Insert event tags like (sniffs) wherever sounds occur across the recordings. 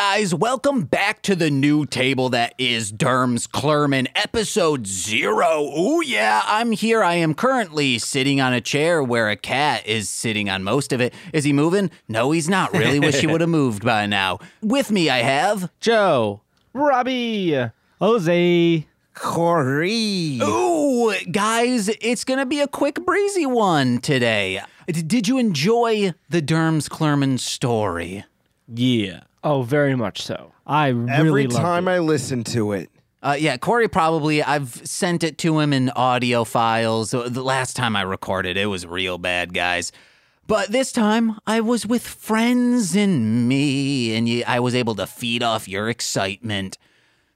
Hey guys, welcome back to the new table that is Derms Clerman, episode zero. Ooh, yeah, I'm here. I am currently sitting on a chair where a cat is sitting on most of it. Is he moving? No, he's not. Really wish he would have (laughs) moved by now. With me, I have. Joe. Robbie. Jose. Corey. Ooh, guys, it's gonna be a quick, breezy one today. D- Did you enjoy the Derms Clerman story? Yeah. Oh, very much so. I really Every time it. I listen to it, Uh, yeah, Corey probably. I've sent it to him in audio files. Uh, The last time I recorded, it was real bad, guys. But this time, I was with friends and me, and I was able to feed off your excitement.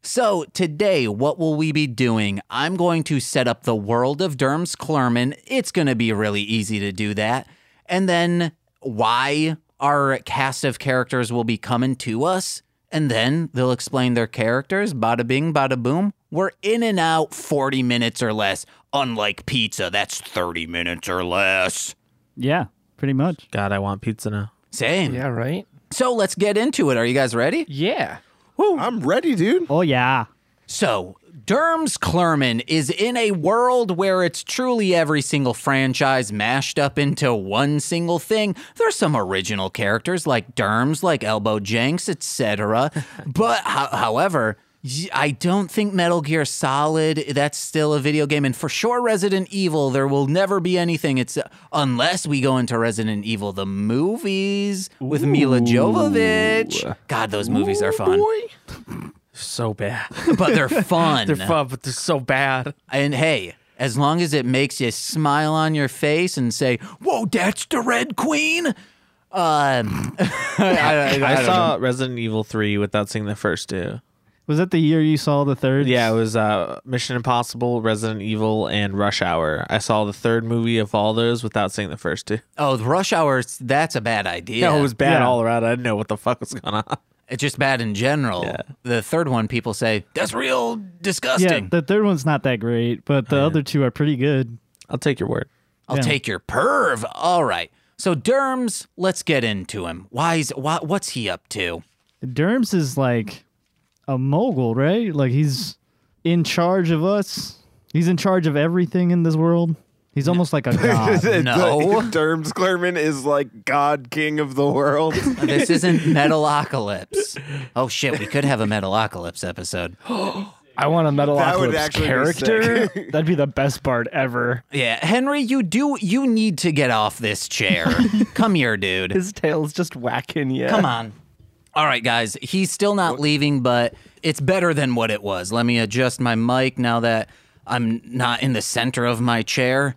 So, today, what will we be doing? I'm going to set up the world of Derms Clerman. It's going to be really easy to do that. And then, why our cast of characters will be coming to us. And then they'll explain their characters. Bada bing, bada boom. We're in and out 40 minutes or less. Unlike pizza, that's 30 minutes or less. Yeah, pretty much. God, I want pizza now. Same. Yeah, right? So let's get into it. Are you guys ready? Yeah. I'm ready, dude. Oh yeah. So, Derms Clerman is in a world where it's truly every single franchise mashed up into one single thing. There's some original characters like Derms, like Elbow Jenks, etc. (laughs) but, ho- however, I don't think Metal Gear Solid, that's still a video game. And for sure, Resident Evil, there will never be anything. It's uh, unless we go into Resident Evil, the movies with Milla Jovovich. God, those movies are fun, So bad. (laughs) but they're fun. they're fun, but they're so bad. And hey, as long as it makes you smile on your face and say, "Whoa, that's the Red Queen," um, (laughs) I, I- I I, don't saw Resident Evil 3 without seeing the first two. Was that the year you saw the third? Yeah, it was uh, Mission Impossible, Resident Evil, and Rush Hour. I saw the third movie of all those without seeing the first two. Oh, the Rush Hour. That's a bad idea. No, it was bad Yeah. all around. I didn't know what the fuck was going on. It's just bad in general. Yeah. The third one, people say that's real disgusting. Yeah, the third one's not that great, but the other two are pretty good. I'll take your word. I'll yeah. take your perv. All right. So Derms, let's get into him. Why's why, what's he up to? Derms is like a mogul, right? Like he's in charge of us. He's in charge of everything in this world. He's almost like a (laughs) god. No. Derms Clerman is like God King of the world. (laughs) This isn't Metalocalypse. Oh shit, we could have a Metalocalypse episode. (gasps) I want a Metalocalypse actually be character. sick. (laughs) That'd be the best part ever. Yeah, Henry, you do you need to get off this chair. Come here, dude. His tail's just whacking you. Come on. All right, guys. He's still not leaving, but it's better than what it was. Let me adjust my mic now that I'm not in the center of my chair.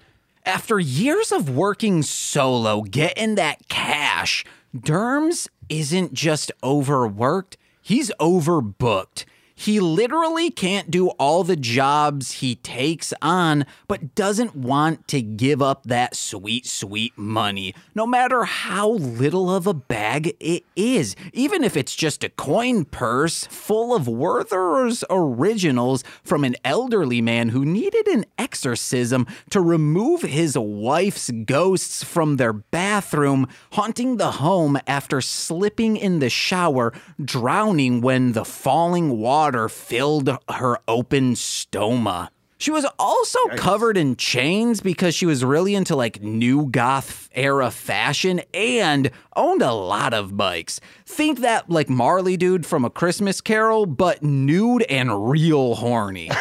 After years of working solo, getting that cash, Derms isn't just overworked, he's overbooked. He literally can't do all the jobs he takes on, but doesn't want to give up that sweet, sweet money, no matter how little of a bag it is. Even if it's just a coin purse full of Werther's originals from an elderly man who needed an exorcism to remove his wife's ghosts from their bathroom, haunting the home after slipping in the shower, drowning when the falling water filled her open stoma. She was also covered in chains because she was really into like new goth era fashion and owned a lot of bikes. Think that like Marley dude from A Christmas Carol, but nude and real horny. (laughs)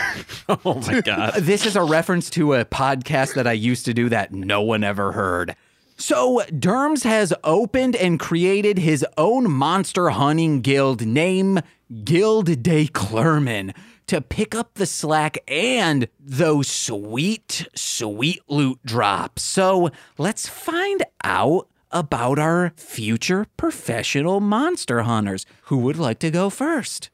Oh my God. (laughs) This is a reference to a podcast that I used to do that no one ever heard. So, Derms has opened and created his own monster hunting guild named Guild de Clerman to pick up the slack and those sweet, sweet loot drops. So, let's find out about our future professional monster hunters. Who would like to go first?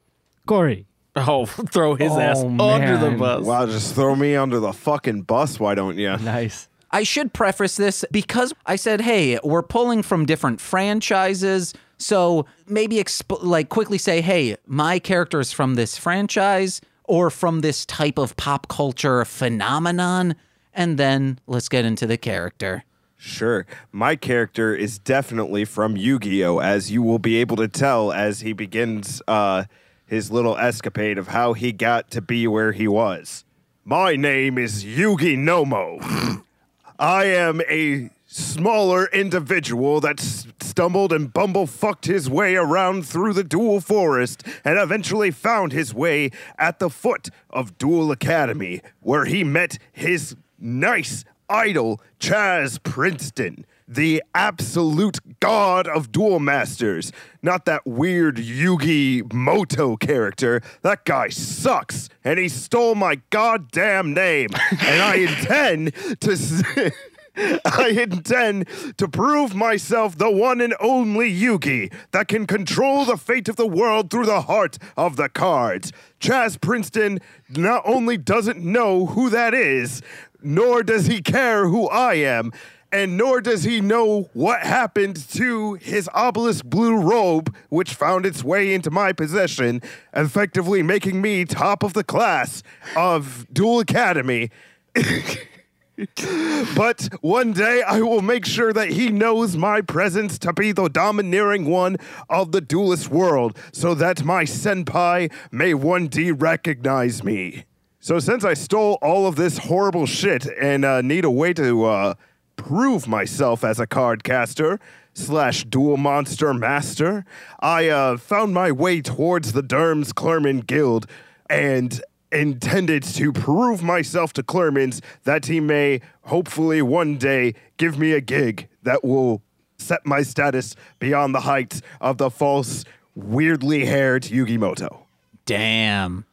Corey. Oh, throw his Oh, ass under the bus. wow, just throw me under the fucking bus, why don't you? Nice. I should preface this because I said, hey, we're pulling from different franchises. So maybe exp- like quickly say, hey, my character is from this franchise or from this type of pop culture phenomenon. And then let's get into the character. Sure. My character is definitely from Yu Gi Oh!, as you will be able to tell as he begins uh, his little escapade of how he got to be where he was. My name is Yugi Nomo. (sniffs) I am a smaller individual that stumbled and bumblefucked his way around through the Dual Forest and eventually found his way at the foot of Duel Academy, where he met his nice idol, Chaz Princeton, the absolute god of Duel Masters. Not that weird Yugi Muto character. That guy sucks, and he stole my goddamn name. and I intend to. (laughs) I intend to prove myself the one and only Yugi that can control the fate of the world through the heart of the cards. Chaz Princeton not only doesn't know who that is, nor does he care who I am, and nor does he know what happened to his obelisk blue robe, which found its way into my possession, effectively making me top of the class of Duel Academy. (laughs) (laughs) But one day I will make sure that he knows my presence to be the domineering one of the duelist world so that my senpai may one day recognize me. So, since I stole all of this horrible shit and uh, need a way to uh, prove myself as a card caster slash dual monster master, I uh, found my way towards the Derms Clerman Guild and intended to prove myself to Clermans that he may hopefully one day give me a gig that will set my status beyond the heights of the false, weirdly haired Yugi Muto. Damn.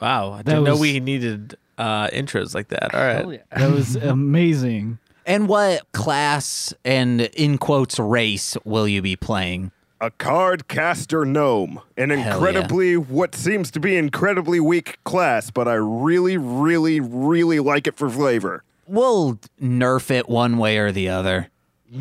Wow, I didn't know we needed uh, intros like that. All right. That was (laughs) amazing. And what class and in quotes race will you be playing? A card caster gnome. An Hell yeah. incredibly, what seems to be incredibly weak class, but I really, really, really like it for flavor. We'll nerf it one way or the other. (laughs)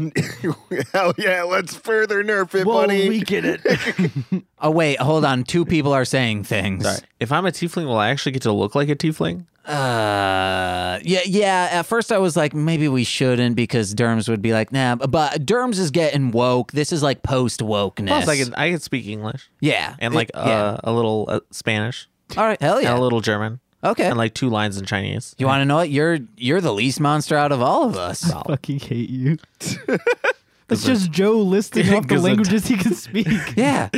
Hell yeah, let's further nerf it, Whoa, buddy. we get it. (laughs) Oh wait, hold on. Two people are saying things. Sorry. If I'm a tiefling, will I actually get to look like a tiefling? Uh, yeah, yeah. At first, I was like, maybe we shouldn't because Derms would be like, nah. But Derms is getting woke. This is like post wokeness. Plus, I can I can speak English yeah, and like It- yeah. uh, a little uh, Spanish All right, hell yeah. and a little German okay. and like two lines in Chinese. you want to know what? You're you're the least monster out of all of us. Fucking hate you. (laughs) It's just Joe listing off the Because of- languages he can speak. yeah,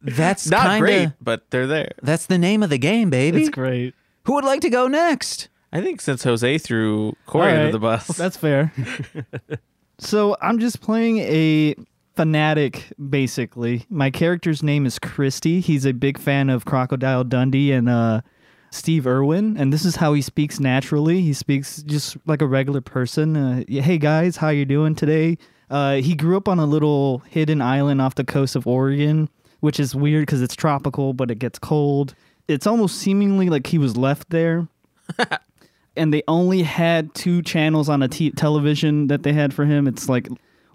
that's Not kinda, great, but they're there. That's the name of the game, baby. It's great. Who would like to go next? I think since Jose threw Corey All under the bus, That's fair. (laughs) so I'm just playing a fanatic, basically. My character's name is Christy. He's a big fan of Crocodile Dundee and uh, Steve Irwin, and this is how he speaks naturally. He speaks just like a regular person. Uh, hey guys, how you doing today? Uh, he grew up on a little hidden island off the coast of Oregon, which is weird because it's tropical, but it gets cold. It's almost seemingly like he was left there (laughs) and they only had two channels on a t- television that they had for him. It's like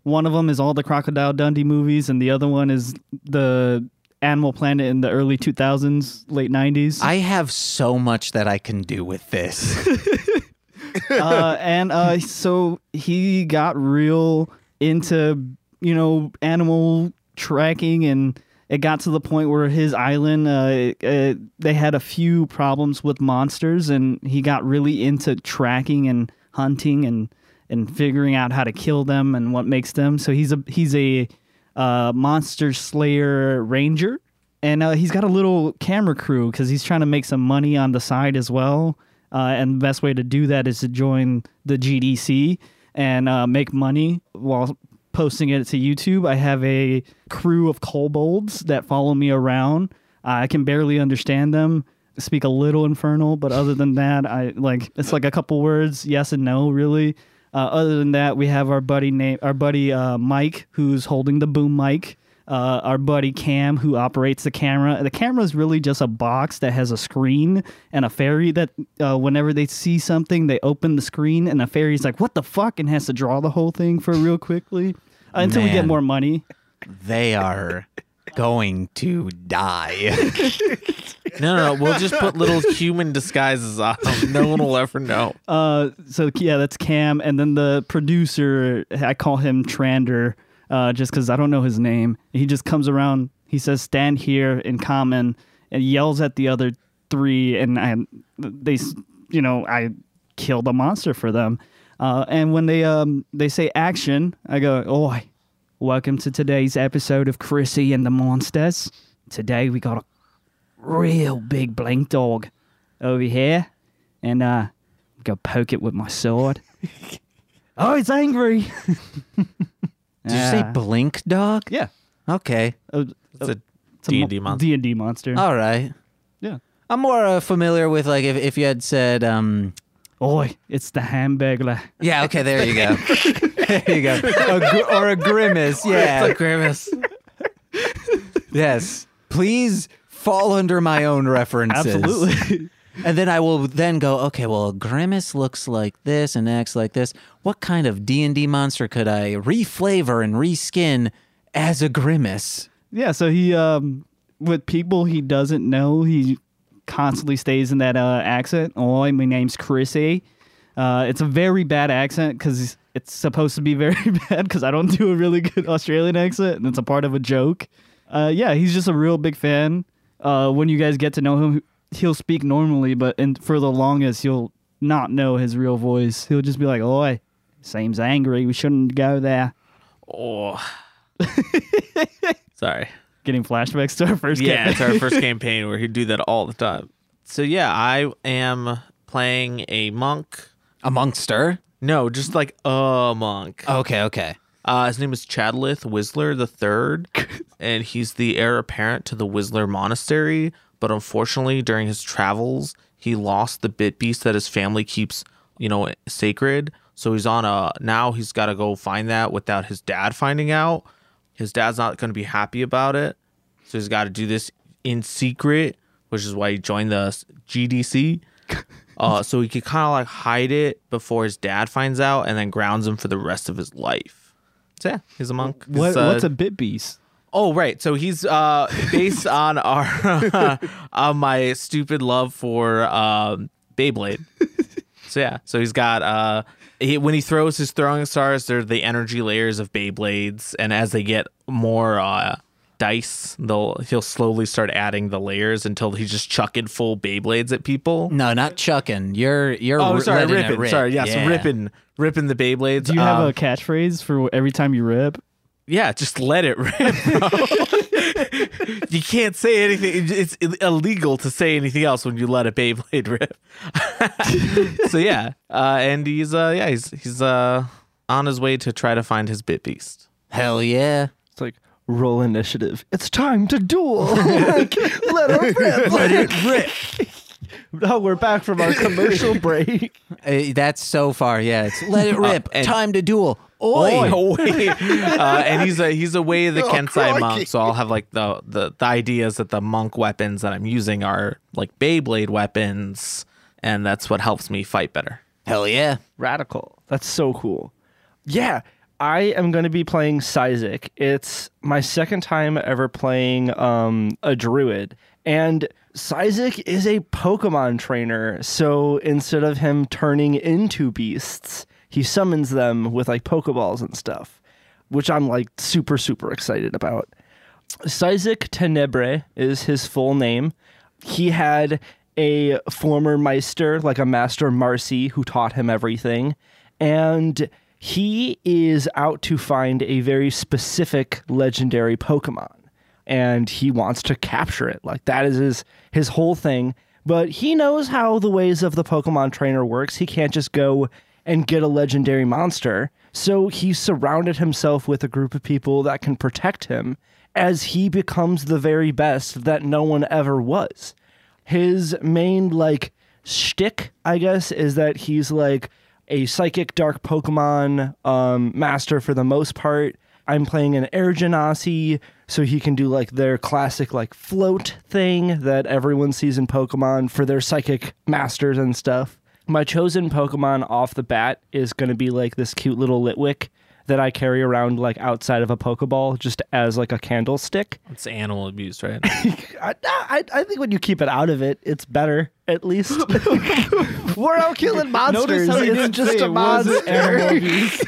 one of them is all the Crocodile Dundee movies, and the other one is the Animal Planet in the early 2000s, late 90s. I have so much that I can do with this. (laughs) uh, and uh, so he got real into you know animal tracking and it got to the point where his island uh, uh, they had a few problems with monsters and he got really into tracking and hunting and and figuring out how to kill them and what makes them. So he's a he's a uh, monster slayer ranger and uh, he's got a little camera crew because he's trying to make some money on the side as well uh, and the best way to do that is to join the GDC and make money while posting it to YouTube. I have a crew of kobolds that follow me around. I can barely understand them. Speak a little infernal, but other than that, I like it's like a couple words, yes and no, really. Uh, other than that, we have our buddy name, our buddy uh, Mike, who's holding the boom mic. Uh, our buddy Cam, who operates the camera. The camera is really just a box that has a screen and a fairy that, uh, whenever they see something, they open the screen and the fairy's like, "What the fuck?" and has to draw the whole thing for real quickly uh, until we get more money. they are going to die. (laughs) No, no, no. We'll just put little human disguises on them. No one will ever know. Uh, so yeah, that's Cam, and then the producer, I call him Trander, uh, just because I don't know his name. He just comes around. He says, "Stand here" in common, and yells at the other three, and I, they, you know, I kill the monster for them. Uh, and when they um they say action, I go, "Oi, welcome to today's episode of Chrissy and the Monsters. Today we got a real big blink dog over here, and uh." go poke it with my sword. (laughs) oh, it's angry. (laughs) Did you say blink dog? Yeah. Okay. Uh, It's a D&D monster. D&D monster. All right. yeah. I'm more uh, familiar with like if, if you had said um Oi, it's the hamburglar. yeah okay there you go (laughs) there you go a gr- or a grimace (laughs) yeah grimace. yes please fall under my own references Absolutely. And then I will then go okay well grimace looks like this and acts like this what kind of D and D monster could I reflavor and reskin as a grimace yeah, so he um with people he doesn't know, he constantly stays in that uh, accent. Oi, my name's Chrissy. Uh, it's a very bad accent because it's supposed to be very (laughs) bad because I don't do a really good Australian accent and it's a part of a joke. Uh, yeah, he's just a real big fan. Uh, when you guys get to know him, he'll speak normally, but and for the longest, you'll not know his real voice. He'll just be like, "Oi, seems angry. We shouldn't go there." Oh. (laughs) Sorry. Getting flashbacks to our first Yeah, campaign. it's our first (laughs) campaign where he'd do that all the time. So yeah, I am playing a monk. a monkster No, just like a monk. okay okay Uh, his name is Chadlith Whistler the Third, (laughs) and he's the heir apparent to the Whistler Monastery. But unfortunately, during his travels, he lost the bit beast that his family keeps, you know, sacred. So he's on a now he's got to go find that without his dad finding out. His dad's not going to be happy about it, so he's got to do this in secret, which is why he joined the GDC. (laughs) Uh, so he could kind of like hide it before his dad finds out, and then grounds him for the rest of his life. So yeah, he's a monk. What, uh, what's a bit beast? Oh right, so he's uh based (laughs) on our on (laughs) my stupid love for um Beyblade. So yeah, so he's got uh he, when he throws his throwing stars, they're the energy layers of Beyblades, and as they get more uh dice, they'll he'll slowly start adding the layers until he's just chucking full Beyblades at people. no not chucking you're you're Oh, r- sorry, letting it ripping. rip. Sorry, yes, Yeah. ripping, ripping the Beyblades. Do you have Um, a catchphrase for every time you rip? Yeah, just let it (laughs) rip, bro. (laughs) you can't say anything. It's illegal to say anything else when you let a Beyblade (laughs) rip. so yeah, uh, and he's uh, yeah, he's he's uh, on his way to try to find his bit beast. hell yeah It's like roll initiative. It's time to duel. like, let her rip. Let it rip. Oh, we're back from our commercial break. Uh, that's so far yeah it's let it rip and- time to duel Oi, Oi. oi. (laughs) uh, and he's a he's a away the Oh, Kensai crikey. monk, so I'll have like the, the the ideas that the monk weapons that I'm using are like Beyblade weapons, and that's what helps me fight better. hell yeah Radical. That's so cool. Yeah, I am going to be playing Sizik. It's my second time ever playing um, a druid. And Sizik is a Pokemon trainer. So instead of him turning into beasts, he summons them with like Pokeballs and stuff, which I'm like super, super excited about. Sizik Tenebre is his full name. He had a former Meister, like a Master Marcy, who taught him everything. And he is out to find a very specific legendary Pokemon. And he wants to capture it. Like that is his his whole thing. But he knows how the ways of the Pokemon trainer works. He can't just go and get a legendary monster. So he surrounded himself with a group of people that can protect him as he becomes the very best that no one ever was. His main like shtick, I guess, is that he's like a psychic dark Pokemon um, master for the most part. I'm playing an Air Genasi, so he can do like their classic like float thing that everyone sees in Pokemon for their psychic masters and stuff. My chosen Pokemon off the bat is going to be like this cute little Litwick that I carry around like outside of a Pokeball just as like a candlestick. It's animal abuse, right? (laughs) I, I, I think when you keep it out of it, it's better. At least (laughs) we're out killing monsters. How It's didn't just say a it wasn't monster. (laughs) abuse.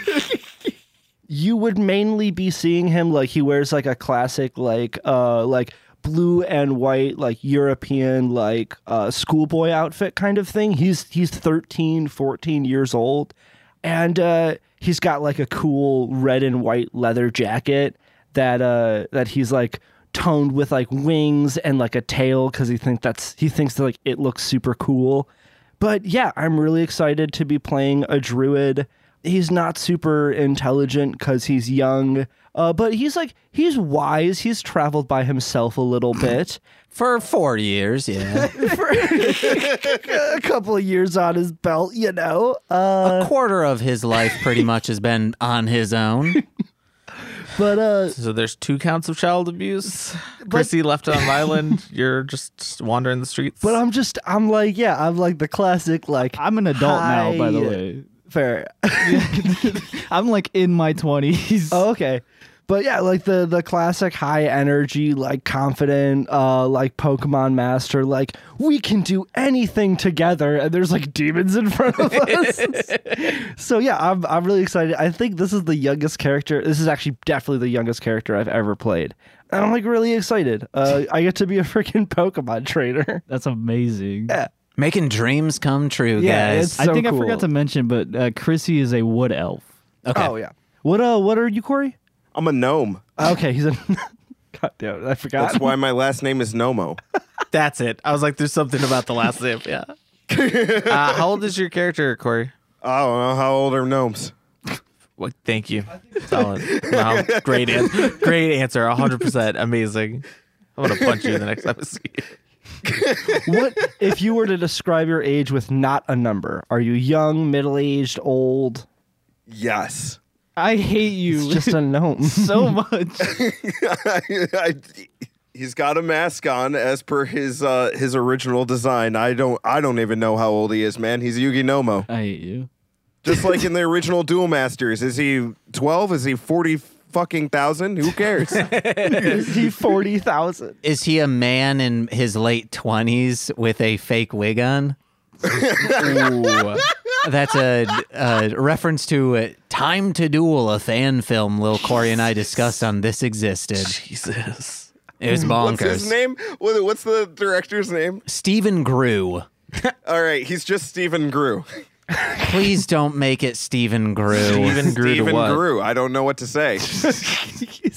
you would mainly be seeing him like he wears like a classic like uh like blue and white like european like uh schoolboy outfit kind of thing. He's he's 13 14 years old. And uh he's got like a cool red and white leather jacket that uh that he's like toned with like wings and like a tail because he thinks that's he thinks that like it looks super cool. But yeah, I'm really excited to be playing a druid. He's not super intelligent because he's young, uh, but he's like he's wise. He's traveled by himself a little (laughs) bit. For four years, yeah. (laughs) a couple of years on his belt, you know. Uh, a quarter of his life pretty much has been on his own. (laughs) but uh, so there's two counts of child abuse. Chrissy left on an island. You're just wandering the streets. but I'm just I'm like yeah, I'm like the classic like I'm an adult now, by the way. Fair. (laughs) I'm like in my 20s. Oh, okay. But yeah, like the the classic high energy, like confident, uh, like Pokemon master, like we can do anything together, and there's like demons in front of us. (laughs) so yeah, I'm I'm really excited. I think this is the youngest character. This is actually definitely the youngest character I've ever played. And I'm like really excited. Uh, I get to be a freaking Pokemon trainer. That's amazing. Yeah. Making dreams come true, Yeah, guys. it's- I so think I forgot to mention, but uh, Chrissy is a wood elf. okay. Oh yeah. What uh what are you, Corey? I'm a gnome. Okay, he's a. (laughs) God damn it, I forgot. That's why my last name is Nomo. (laughs) That's it. I was like, there's something about the last name. Yeah. (laughs) uh, how old is your character, Corey? I don't know how old are gnomes. Well, thank you. Solid. Wow. Great, an- great answer. 100% amazing. I'm going to punch you the next time I see you. (laughs) what if you were to describe your age with not a number? Are you young, middle aged, old? Yes. I hate you It's just a gnome. (laughs) so (laughs) much. I- he's got a mask on as per his uh, his original design. I don't I don't even know how old he is, man. He's Yugi Nomo. I hate you. Just like in the original Duel Masters. Is he 12? Is he 40 fucking thousand? Who cares? Is (laughs) he forty thousand? Is he a man in his late 20s with a fake wig on? Ooh. That's a, a reference to uh, Time to Duel, a fan film Lil Corey and I discussed on This Existed. Jesus. It was bonkers. What's his name? What's the director's name? Stephen Grew. (laughs) All right, he's just Stephen Grew. (laughs) Please don't make it Stephen Grew. Stephen grew to Stephen what? Grew. I don't know what to say. (laughs)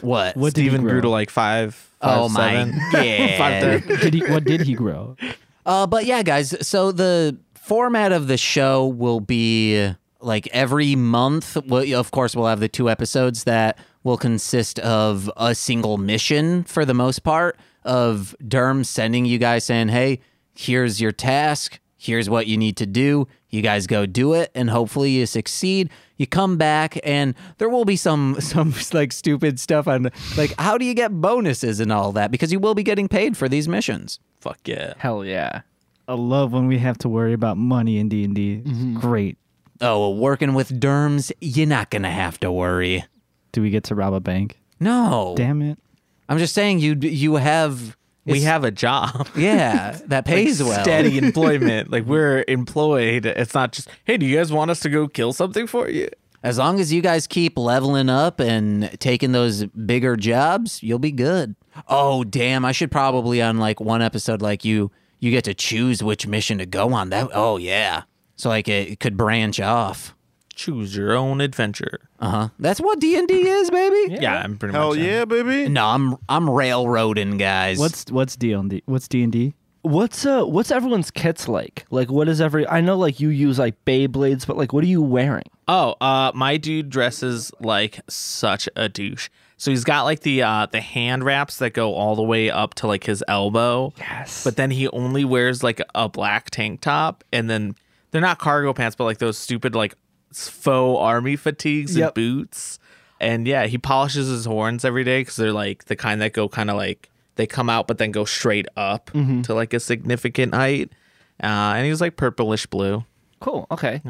What? What did he Steven grew grow? to like five, five Oh my seven. (laughs) god. Five ten. Did he, what did he grow? Uh, but yeah, guys. So the format of the show will be like every month. Well, of course, we'll have the two episodes that will consist of a single mission for the most part. Of Derm sending you guys saying, "Hey, here's your task. Here's what you need to do. You guys go do it, and hopefully you succeed." You come back, and there will be some (laughs) some like stupid stuff on like how do you get bonuses and all that because you will be getting paid for these missions. Fuck yeah. Hell yeah. I love when we have to worry about money in D and D. Mm-hmm. Great. Oh, well, working with derms, you're not gonna have to worry. Do we get to rob a bank? No, Damn it. I'm just saying you you have We have a job. (laughs) yeah that pays well. Steady employment. Like we're employed. It's not just, hey, do you guys want us to go kill something for you? As long as you guys keep leveling up and taking those bigger jobs, you'll be good. Oh damn! I should probably on like one episode like you you get to choose which mission to go on. That oh yeah, so like it, it could branch off. Choose your own adventure. Uh huh. That's what D and D is, baby. Yeah, I'm pretty Hell much. in. yeah, baby. No, I'm I'm railroading guys. What's what's D and D? What's D and D? What's uh what's everyone's kits like? Like what is every I know like you use like Beyblades, but like what are you wearing? Oh, uh, my dude dresses like such a douche. So he's got like the uh the hand wraps that go all the way up to like his elbow. Yes. But then he only wears like a black tank top and then they're not cargo pants, but like those stupid like faux army fatigues Yep. and boots. And yeah, he polishes his horns every day because they're like the kind that go kind of like they come out but then go straight up to like a significant height. Uh, and he was like purplish blue. cool. Okay.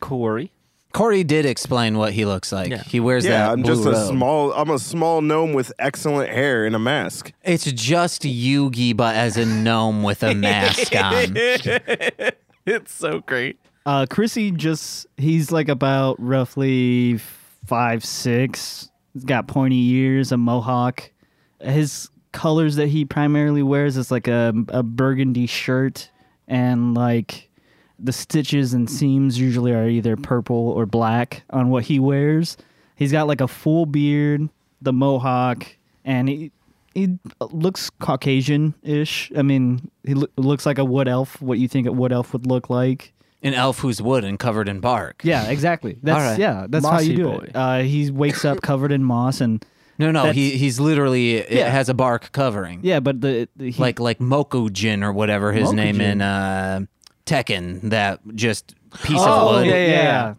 Corey. Corey did explain what he looks like. Yeah. He wears Yeah, that I'm blue just a robe. small. I'm a small gnome with excellent hair and a mask. It's just Yugi, but as a gnome with a (laughs) mask on. it's so great. Uh, Chrissy just he's like about roughly five six. He's got pointy ears, a mohawk. His colors that he primarily wears is like a a burgundy shirt and like the stitches and seams usually are either purple or black on what he wears. He's got like a full beard, the mohawk, and he he looks Caucasian-ish. I mean, he loo- looks like a wood elf. What you think a wood elf would look like? An elf who's wood and covered in bark. Yeah, exactly. That's All right. yeah, that's how you do boy. it. Uh, he wakes up covered in moss and No, no, That's- he he's literally it Yeah. has a bark covering. yeah, but the, the he, Like like Mokujin or whatever his name Mokujin. in uh Tekken, that just piece oh of wood. yeah, yeah, yeah.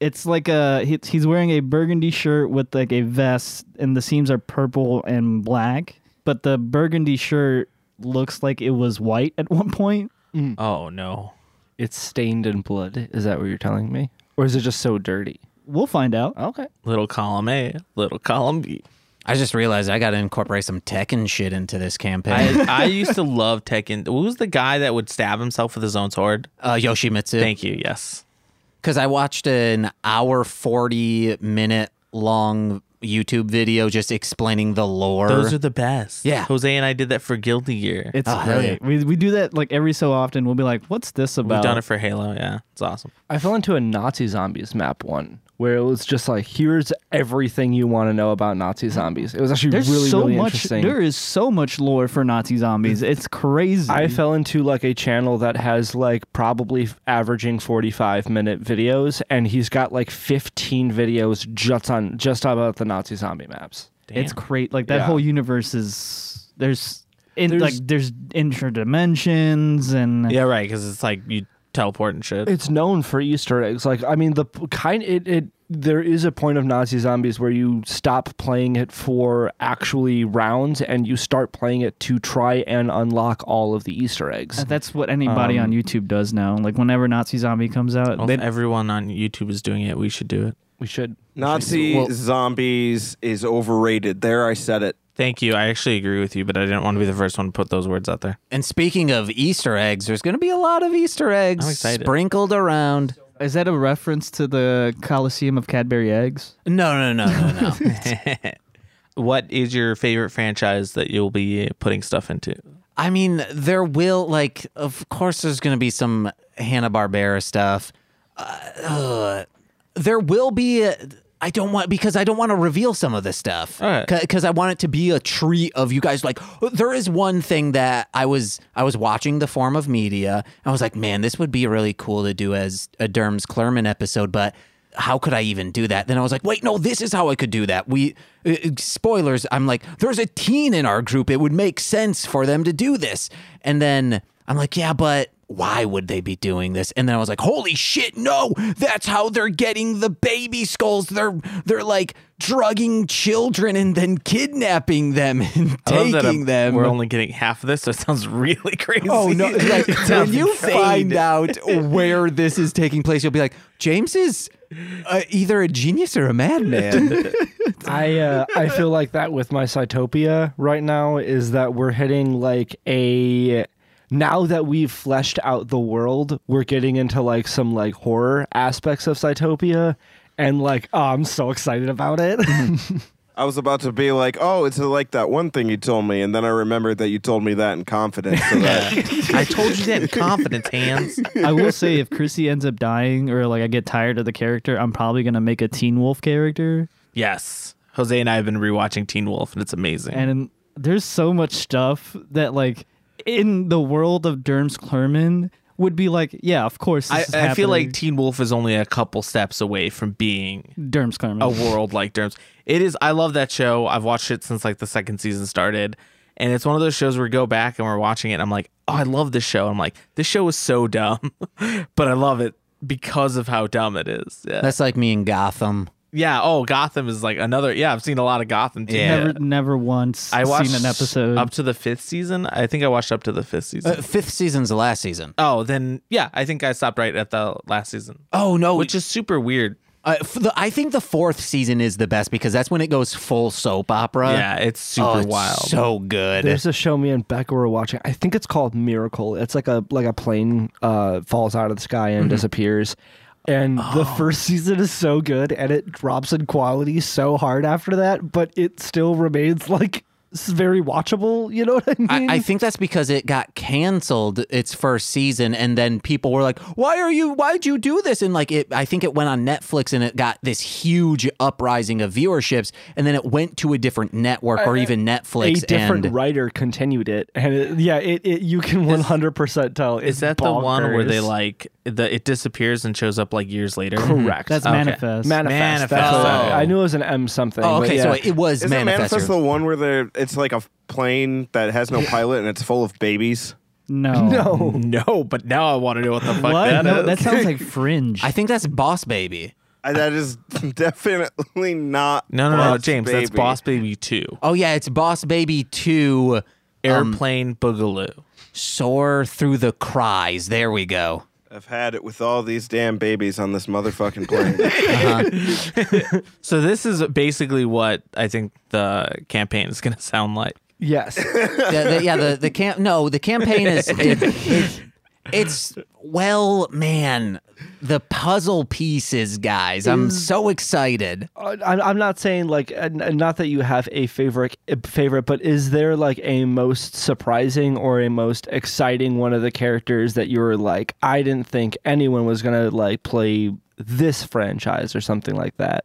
It's like a he, he's wearing a burgundy shirt with like a vest, and the seams are purple and black. But the burgundy shirt looks like it was white at one point. Oh no. It's stained in blood. Is that what you're telling me? Or is it just so dirty? We'll find out. Okay. Little column A, little column B. I just realized I got to incorporate some Tekken shit into this campaign. I, (laughs) I used to love Tekken. Who was the guy that would stab himself with his own sword? uh, Yoshimitsu. Thank you. Yes. because I watched an hour forty minute long YouTube video just explaining the lore. Those are the best. Yeah. Jose and I did that for Guilty Gear. It's Oh, hell great. We we do that like every so often. We'll be like, "What's this about?" We've done it for Halo. Yeah. It's awesome. I fell into a Nazi zombies map one where it was just like, here's everything you want to know about Nazi zombies. It was actually There's really, so really much. interesting. There is so much lore for Nazi zombies. It's crazy. I fell into like a channel that has like probably averaging 45 minute videos and he's got like 15 videos just on just about the Nazi zombie maps. It's great. Like that Yeah. whole universe is there's in There's- like there's interdimensions and Yeah, right. Because it's like you teleport and shit. It's known for Easter eggs. Like I mean the kind it, it there is a point of Nazi zombies where you stop playing it for actually rounds and you start playing it to try and unlock all of the Easter eggs. that's what anybody Um, on YouTube does now. Like whenever Nazi zombie comes out, Well, they, if everyone on YouTube is doing it, we should do it. We should Nazi Well- zombies is overrated. There, I said it. Thank you. I actually agree with you, but I didn't want to be the first one to put those words out there. and speaking of Easter eggs, there's going to be a lot of Easter eggs I'm excited. sprinkled around. is that a reference to the Coliseum of Cadbury eggs? No, no, no, no, no. (laughs) (laughs) What is your favorite franchise that you'll be putting stuff into? I mean, there will like, of course, there's going to be some Hanna Barbera stuff. Uh, ugh. there will be. A, I don't want because I don't want to reveal some of this stuff All right. because I want it to be a treat of you guys. Like, there is one thing that I was I was watching the form of media. I was like, man, this would be really cool to do as a Derms Clerman episode, but how could I even do that? Then I was like, wait, no, this is how I could do that. We uh, spoilers. I'm like, there's a teen in our group. It would make sense for them to do this. And then I'm like, yeah, but why would they be doing this? And then I was like, holy shit, no, that's how they're getting the baby skulls. They're they're like drugging children and then kidnapping them (laughs) and I love that taking them. We're only getting half of this, so it sounds really (laughs) crazy. Oh no! Like (laughs) when you insane. find out where this is taking place, you'll be like, James is uh, either a genius or a madman. I uh, I feel like that with my Cytopia right now is that we're hitting like a now that we've fleshed out the world, we're getting into like some like horror aspects of Cytopia, and like oh, I'm so excited about it. (laughs) I was about to be like, oh, it's uh, like that one thing you told me, and then I remembered that you told me that in confidence. So that (laughs) I told you that in confidence, hands. (laughs) I will say if Chrissy ends up dying or like I get tired of the character, I'm probably gonna make a Teen Wolf character. Yes. Jose and I have been rewatching Teen Wolf, and it's amazing. And there's so much stuff that like in the world of Derms Clerman would be like, yeah, of course. I, is I feel like. Teen Wolf is only a couple steps away from being Derms Clerman. a world like Derms. It is. I love that show. I've watched it since like the second season started, and it's one of those shows where we go back and we're watching it. And I'm like, oh, I love this show. I'm like, this show is so dumb, (laughs) but I love it because of how dumb it is. Yeah. That's like me in Gotham. Yeah. Oh, Gotham is like another. Yeah, I've seen a lot of Gotham. Too. Yeah. Never, never once I watched seen an episode. up to the fifth season. I think I watched up to the fifth season. Uh, fifth season's the last season. oh, then yeah, I think I stopped right at the last season, Oh no, which is super weird. uh, f- the, I think the fourth season is the best because that's when it goes full soap opera. yeah, it's super oh, it's wild. so good. There's a show me and Becca were watching. I think it's called Miracle. It's like a like a plane uh, falls out of the sky and disappears. And the oh. first season is so good, and it drops in quality so hard after that, but it still remains like very watchable. You know (laughs) what I mean? I, I think that's because it got canceled its first season, and then people were like, "Why are you? Why'd you do this?" And like it, I think it went on Netflix, and it got this huge uprising of viewerships, and then it went to a different network or even Netflix. a Netflix. different and writer continued it, and it, yeah, it, it you can 100 percent tell. Is it's that the one where they like the it disappears and shows up like years later? correct? That's Okay. manifest. manifest. Manifest. That's I, Oh. I knew it was an M something. oh, but okay, yeah. so it was Isn't Manifest. Manifest the one where there it's like a plane that has no pilot and it's full of babies? no, (laughs) no. No, but now I want to know what the fuck What? that no, is. that sounds like (laughs) Fringe. I think that's Boss Baby. Uh, That is (laughs) definitely not. no, no, no, Boss James, that's Baby. Boss Baby Two, Oh yeah, it's Boss Baby Two. Airplane Boogaloo. Soar through the cries. There we go. I've had it with all these damn babies on this motherfucking plane. (laughs) Uh-huh. (laughs) So this is basically what I think the campaign is going to sound like. Yes. (laughs) the, the, yeah, the the camp. No, the campaign is it, it, it's well, man. The puzzle pieces, guys. I'm so excited. Uh, I'm I'm not saying like, not that you have a favorite favorite, but is there like a most surprising or a most exciting one of the characters that you were like, I didn't think anyone was gonna like play this franchise or something like that.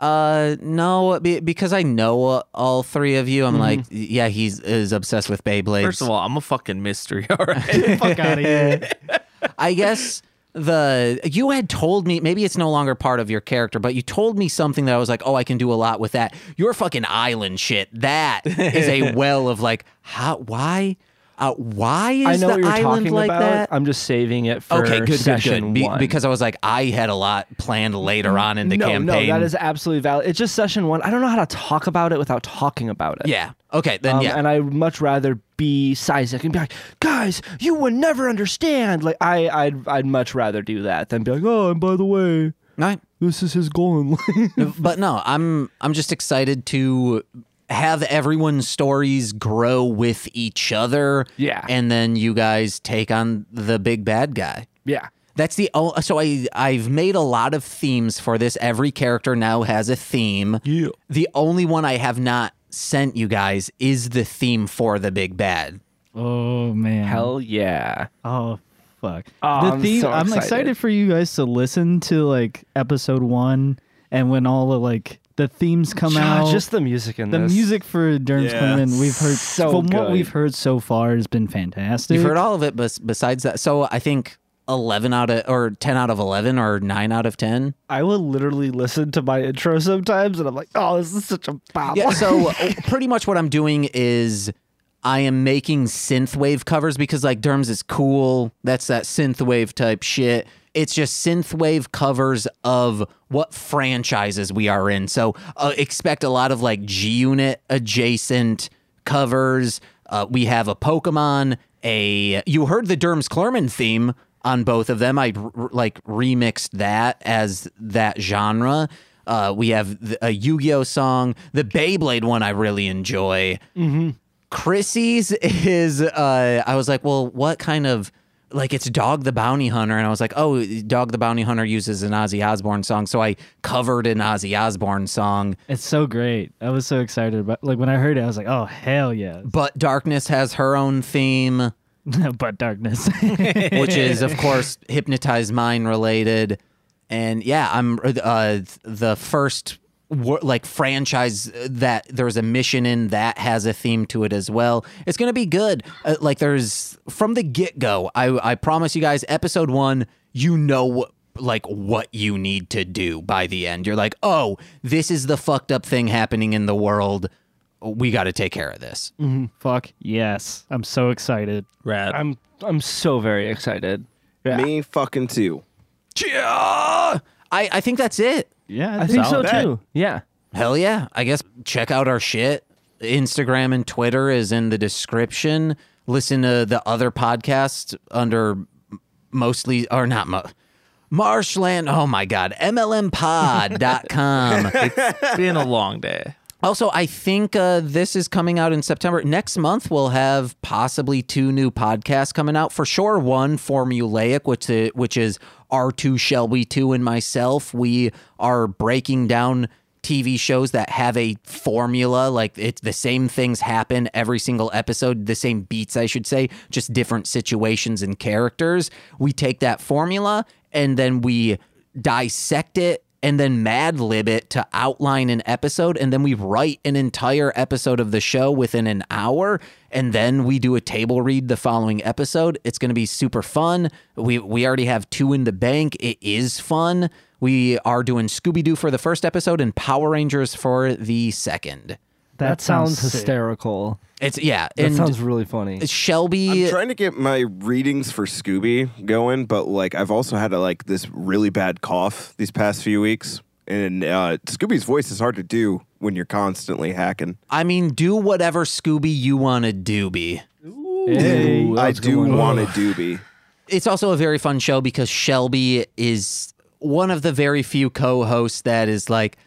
Uh, no, be, because I know all three of you. I'm like, yeah, he's is obsessed with Beyblades. First of all, I'm a fucking mystery. All right. (laughs) Fuck out of here. I guess the you had told me maybe it's no longer part of your character, but you told me something that I was like, oh, I can do a lot with that. Your fucking island shit. That is a (laughs) well of like, how? Why? Uh, why is I know the what you're island talking like about. that? I'm just saving it for okay, good, good, session good. Be- one. because I was like, I had a lot planned later on in the no, campaign. no, that is absolutely valid. It's just session one. I don't know how to talk about it without talking about it. yeah. Okay, then Um, yeah. And I'd much rather be Sizek and be like, guys, you would never understand. Like I, I'd, I'd much rather do that than be like, oh, and by the way, right. this is his goal in (laughs) life. but no, I'm I'm just excited to have everyone's stories grow with each other. Yeah. And then you guys take on the big bad guy. yeah. That's the oh, so I I've made a lot of themes for this. Every character now has a theme. Yeah. The only one I have not sent you guys is the theme for the big bad. Oh man. Hell yeah. Oh fuck. Oh, the I'm theme. so I'm excited. excited for you guys to listen to like episode one, and when all the like the themes come God, out, just the music in the this. music for Derm's Yeah. Clerman, we've heard So from what good. we've heard so far has been fantastic. You've heard all of it, but besides that, so I think eleven out of or ten out of eleven or nine out of ten. I will literally listen to my intro sometimes, and I'm like, oh, this is such a bop. Yeah, so (laughs) uh, pretty much what I'm doing is I am making synthwave covers because like Derms is cool. That's that synthwave type shit. It's just synthwave covers of what franchises we are in. So uh, expect a lot of like G Unit adjacent covers. Uh, we have a Pokemon. A you heard the Derms Clerman theme on both of them. I r- like remixed that as that genre. Uh, we have a Yu-Gi-Oh song. The Beyblade one I really enjoy. Chrissy's is uh I was like, well, what kind of like it's Dog the Bounty Hunter, and I was like, oh, Dog the Bounty Hunter uses an Ozzy Osbourne song, so I covered an Ozzy Osbourne song. It's so great. I was so excited about like when I heard it, I was like, oh hell yeah. But Darkness has her own theme, (laughs) but darkness. (laughs) which is of (laughs) course hypnotized Mind related, and yeah, I'm uh the first like franchise that there's a mission in that has a theme to it as well. It's gonna be good. Uh, like there's from the get go. I I promise you guys, episode one, you know what like what you need to do by the end. You're like, oh, this is the fucked up thing happening in the world. We got to take care of this. Fuck yes. I'm so excited. Rad. I'm, I'm so very excited. Yeah. Me fucking too. Yeah. I I think that's it. Yeah, I think so Solid. too. Yeah. Hell yeah. I guess check out our shit. Instagram and Twitter is in the description. Listen to the other podcasts under mostly, or not, mo- Marshland. Oh my God. MLMpod.com. (laughs) It's been a long day. Also, I think uh, this is coming out in September. Next month, we'll have possibly two new podcasts coming out. For sure, one formulaic, which i- which is R2 Shelby 2 and myself. We are breaking down TV shows that have a formula, like it's the same things happen every single episode, the same beats, I should say, just different situations and characters. We take that formula and then we dissect it and then mad lib it to outline an episode and then we write an entire episode of the show within an hour and then we do a table read the following episode. It's going to be super fun. We we already have two in the bank. It is fun. We are doing scooby-doo for the first episode and power rangers for the second That, That sounds, sounds hysterical. it's yeah That sounds really funny. shelby I'm trying to get my readings for Scooby going, but like I've also had a, like this really bad cough these past few weeks, and uh, Scooby's voice is hard to do when you're constantly hacking. i mean do whatever scooby you want to do be Hey, I that's a good do one. want a doobie. it's also a very fun show because Shelby is one of the very few co-hosts that is like uh,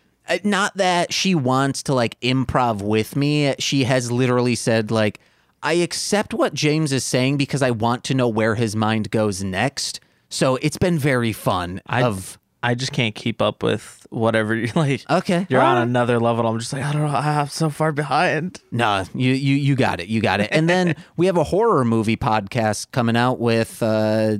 not that she wants to like improv with me. She has literally said like I accept what James is saying because I want to know where his mind goes next. So it's been very fun I of I just can't keep up with whatever (laughs) you're like. Okay. You're on Alright. another level. I'm just like, I don't know. I'm so far behind. No, you you you got it. You got it. And then (laughs) we have a horror movie podcast coming out with uh,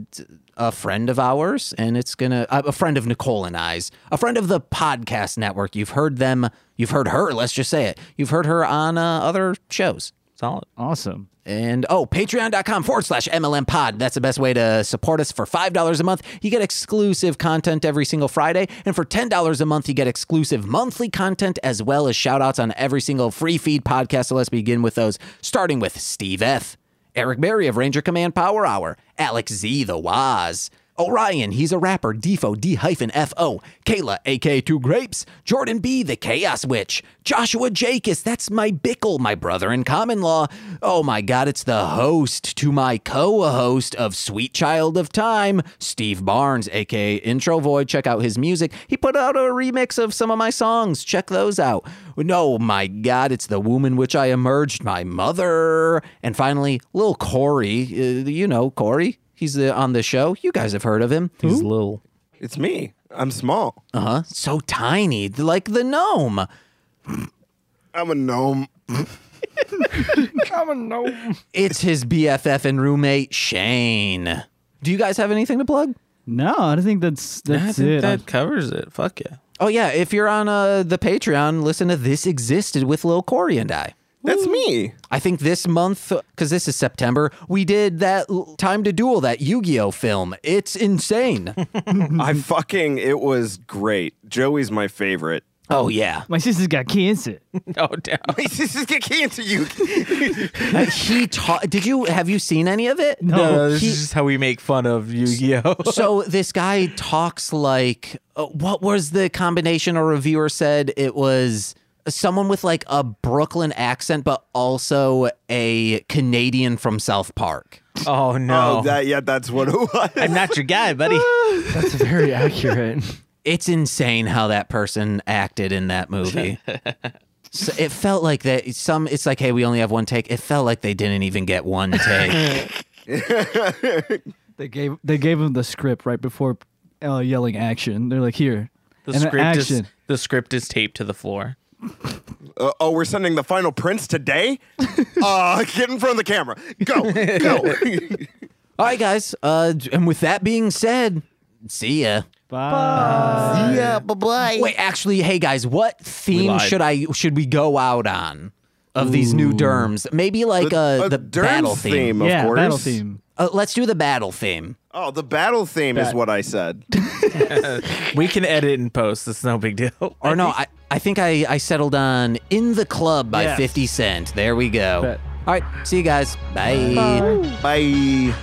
a friend of ours, and it's gonna uh, a friend of Nicole and I's, a friend of the podcast network. You've heard them. You've heard her. Let's just say it. You've heard her on uh, other shows. Solid. Awesome. And oh, patreon.com forward slash MLM pod. That's the best way to support us. For $5 a month, you get exclusive content every single Friday. And for $10 a month, you get exclusive monthly content as well as shout outs on every single free feed podcast. So let's begin with those, starting with Steve F., Eric Berry of Ranger Command Power Hour, Alex Z, the Waz. Orion, he's a rapper, Defo, D hyphen F-O, Kayla, aka Two Grapes, Jordan B, the Chaos Witch, Joshua Jacus, that's my Bickle, my brother in common law. Oh my god, it's the host to my co-host of Sweet Child of Time, Steve Barnes, aka Intro Void. Check out his music. He put out a remix of some of my songs. Check those out. No, my god, it's the womb in which I emerged, my mother. And finally, little Corey, uh, you know Corey. He's uh, on the show. You guys have heard of him. He's little. It's me. I'm small. Uh huh. So tiny, like the gnome. I'm a gnome. I'm a gnome. It's his BFF and roommate Shane. Do you guys have anything to plug? No, I think that's I that's think it. that covers it. Fuck yeah. Oh yeah, if you're on uh, the Patreon, listen to This Existed with Lil Corey and I. That's me. I think this month, because this is September, we did that l- Time to Duel, that Yu-Gi-Oh film. It's insane. (laughs) I fucking. It was great. Joey's my favorite. oh yeah, My sister's got cancer. (laughs) Oh damn. this is getting into you. (laughs) Uh, he taught. Did you have you seen any of it? No, this he- is just how we make fun of Yu-Gi-Oh. so this guy talks like uh, what was the combination a reviewer said it was someone with like a brooklyn accent but also a canadian from south park oh no. Oh, that yeah, that's what it was. I'm not your guy, buddy. (laughs) That's very accurate. it's insane how that person acted in that movie (laughs) so it felt like that some it's like hey we only have one take it felt like they didn't even get one take (laughs) They gave they gave him the script right before uh, yelling action. They're like, here. The and then script is action. the script is taped to the floor. Uh, oh, we're sending the final prints today. (laughs) uh, get in front of the camera. Go, go. (laughs) all right guys uh and with that being said see ya Bye. yeah, bye bye. Wait, actually, hey guys, what theme lied. should I should we go out on of these new derms? Maybe like uh, the Durham's battle theme. of yeah, course. battle theme. Uh, let's do the battle theme. Oh, the battle theme is what I said. (laughs) We can edit and post. It's no big deal. Or no, I, I think I, I settled on "In the Club" by Yes. Fifty Cent. There we go. Bet. All right, see you guys. Bye. Bye.